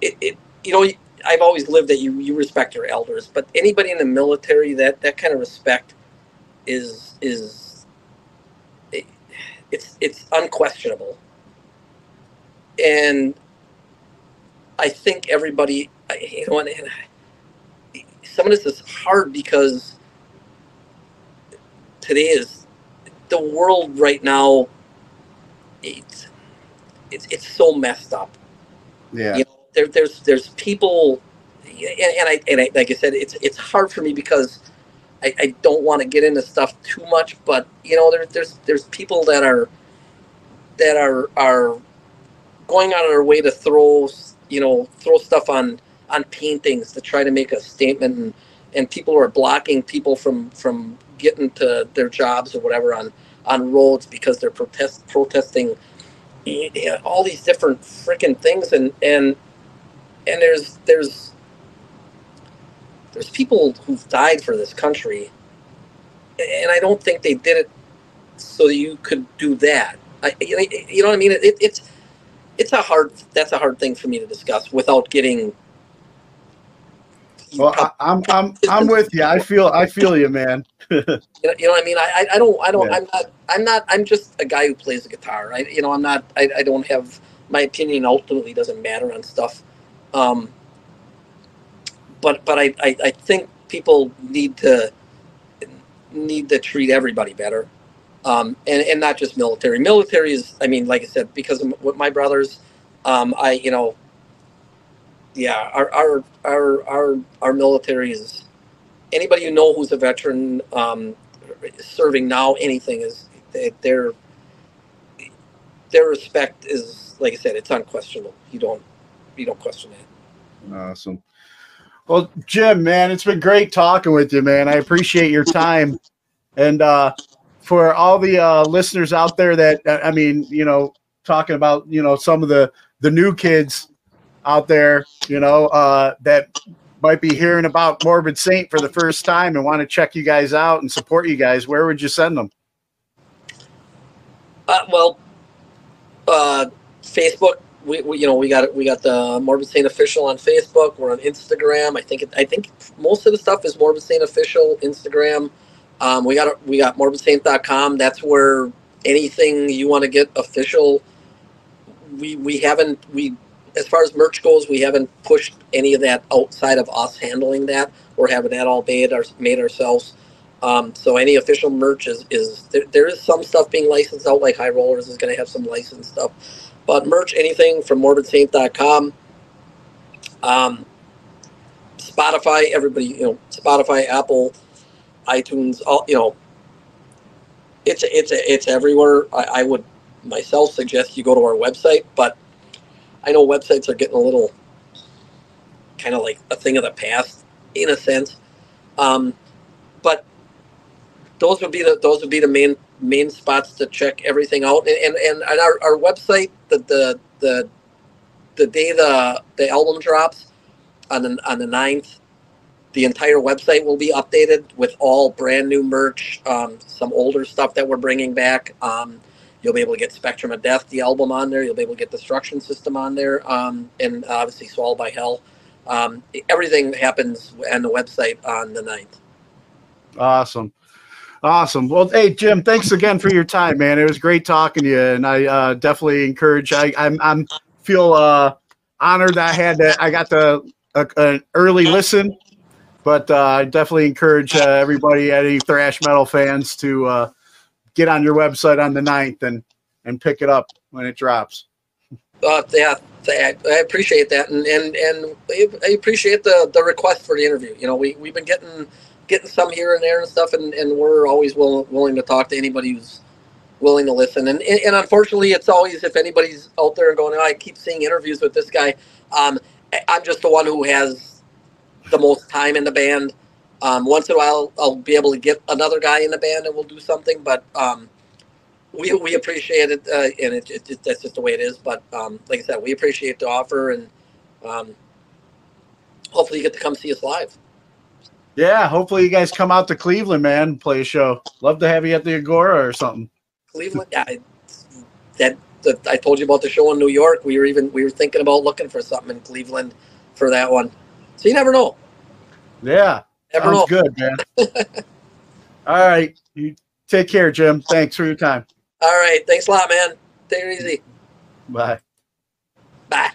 it, it you know i've always lived that you you respect your elders but anybody in the military that that kind of respect is is it, it's it's unquestionable. And i think everybody you know and, and some of this is hard because today is the world right now it's it's, it's so messed up Yeah. you know there, there's there's people and, and I and I, like I said it's it's hard for me because I, I don't want to get into stuff too much but you know there, there's there's people that are that are are going out of their way to throw you know throw stuff on on paintings to try to make a statement and and people are blocking people from from getting to their jobs or whatever on on roads because they're protest protesting yeah, all these different freaking things and and and there's there's there's people who've died for this country and I don't think they did it so you could do that. I, you know- you know what I mean? It, it's it's a hard that's a hard thing for me to discuss without getting. Well, I, I'm I'm I'm with you. I feel I feel you, man. You know, you know what I mean? I, I, don't, I don't, Yeah. I'm not, I'm not, I'm just a guy who plays the guitar. I, you know, I'm not, I, I don't have, my opinion ultimately doesn't matter on stuff. Um, but, but I, I, I think people need to, need to treat everybody better. Um, and, and not just military. Military is, I mean, like I said, because of with my brothers, um, I, you know, yeah, our, our, our, our, our military is, anybody you know who's a veteran um, serving now anything is their their respect is like I said it's unquestionable you don't you don't question it. Awesome. Well, Jim, man, it's been great talking with you, man. I appreciate your time. And uh, for all the uh, listeners out there that, I mean, you know, talking about, you know, some of the the new kids out there, you know, uh, that might be hearing about Morbid Saint for the first time and want to check you guys out and support you guys, where would you send them? uh, well uh, Facebook we, we you know we got we got the Morbid Saint official on Facebook we're on Instagram I think it, I think most of the stuff is Morbid Saint official Instagram um, we got we got morbidsaint.com that's where anything you want to get official we we haven't we as far as merch goes we haven't pushed any of that outside of us handling that we're having that all made our, made ourselves. Um, so any official merch is, is there, there is some stuff being licensed out like high rollers is going to have some licensed stuff. But merch anything from morbidsaint.com um, spotify everybody you know spotify apple itunes all you know it's it's it's everywhere. I, I would myself suggest you go to our website but i know websites are getting a little kind of like a thing of the past in a sense um, but those would be the those would be the main main spots to check everything out and and, and our, our website the, the the the day the the album drops on the on the 9th the entire website will be updated with all brand new merch, um, some older stuff that we're bringing back. Um, you'll be able to get Spectrum of Death, the album on there. You'll be able to get Destruction System on there, um, and obviously Swallowed by Hell. Um, everything happens on the website on the 9th. Awesome. Awesome. Well, hey Jim, thanks again for your time, man. It was great talking to you, and I uh, definitely encourage. I, I'm I'm feel uh, honored that I had that. I got the uh, an early listen, but uh, I definitely encourage uh, everybody, any thrash metal fans, to get on your website on the 9th and and pick it up when it drops. Uh, yeah, I appreciate that, and and and I appreciate the the request for the interview. You know, we we've been getting getting some here and there and stuff, and, and we're always willing willing to talk to anybody who's willing to listen. And and unfortunately, it's always if anybody's out there going, oh, I keep seeing interviews with this guy. Um, I'm just the one who has the most time in the band. Um, once in a while, I'll be able to get another guy in the band and we'll do something. But um, we, we appreciate it, uh, and it, it, it, that's just the way it is. But um, like I said, we appreciate the offer, and um, hopefully, you get to come see us live. Yeah, hopefully you guys come out to Cleveland, man, play a show. Love to have you at the Agora or something. Cleveland, yeah, I, that, that I told you about the show in New York. We were even we were thinking about looking for something in Cleveland for that one. So you never know. Yeah, Never sounds know. good, man. All right, you take care, Jim. Thanks for your time. All right, thanks a lot, man. Take it easy. Bye. Bye.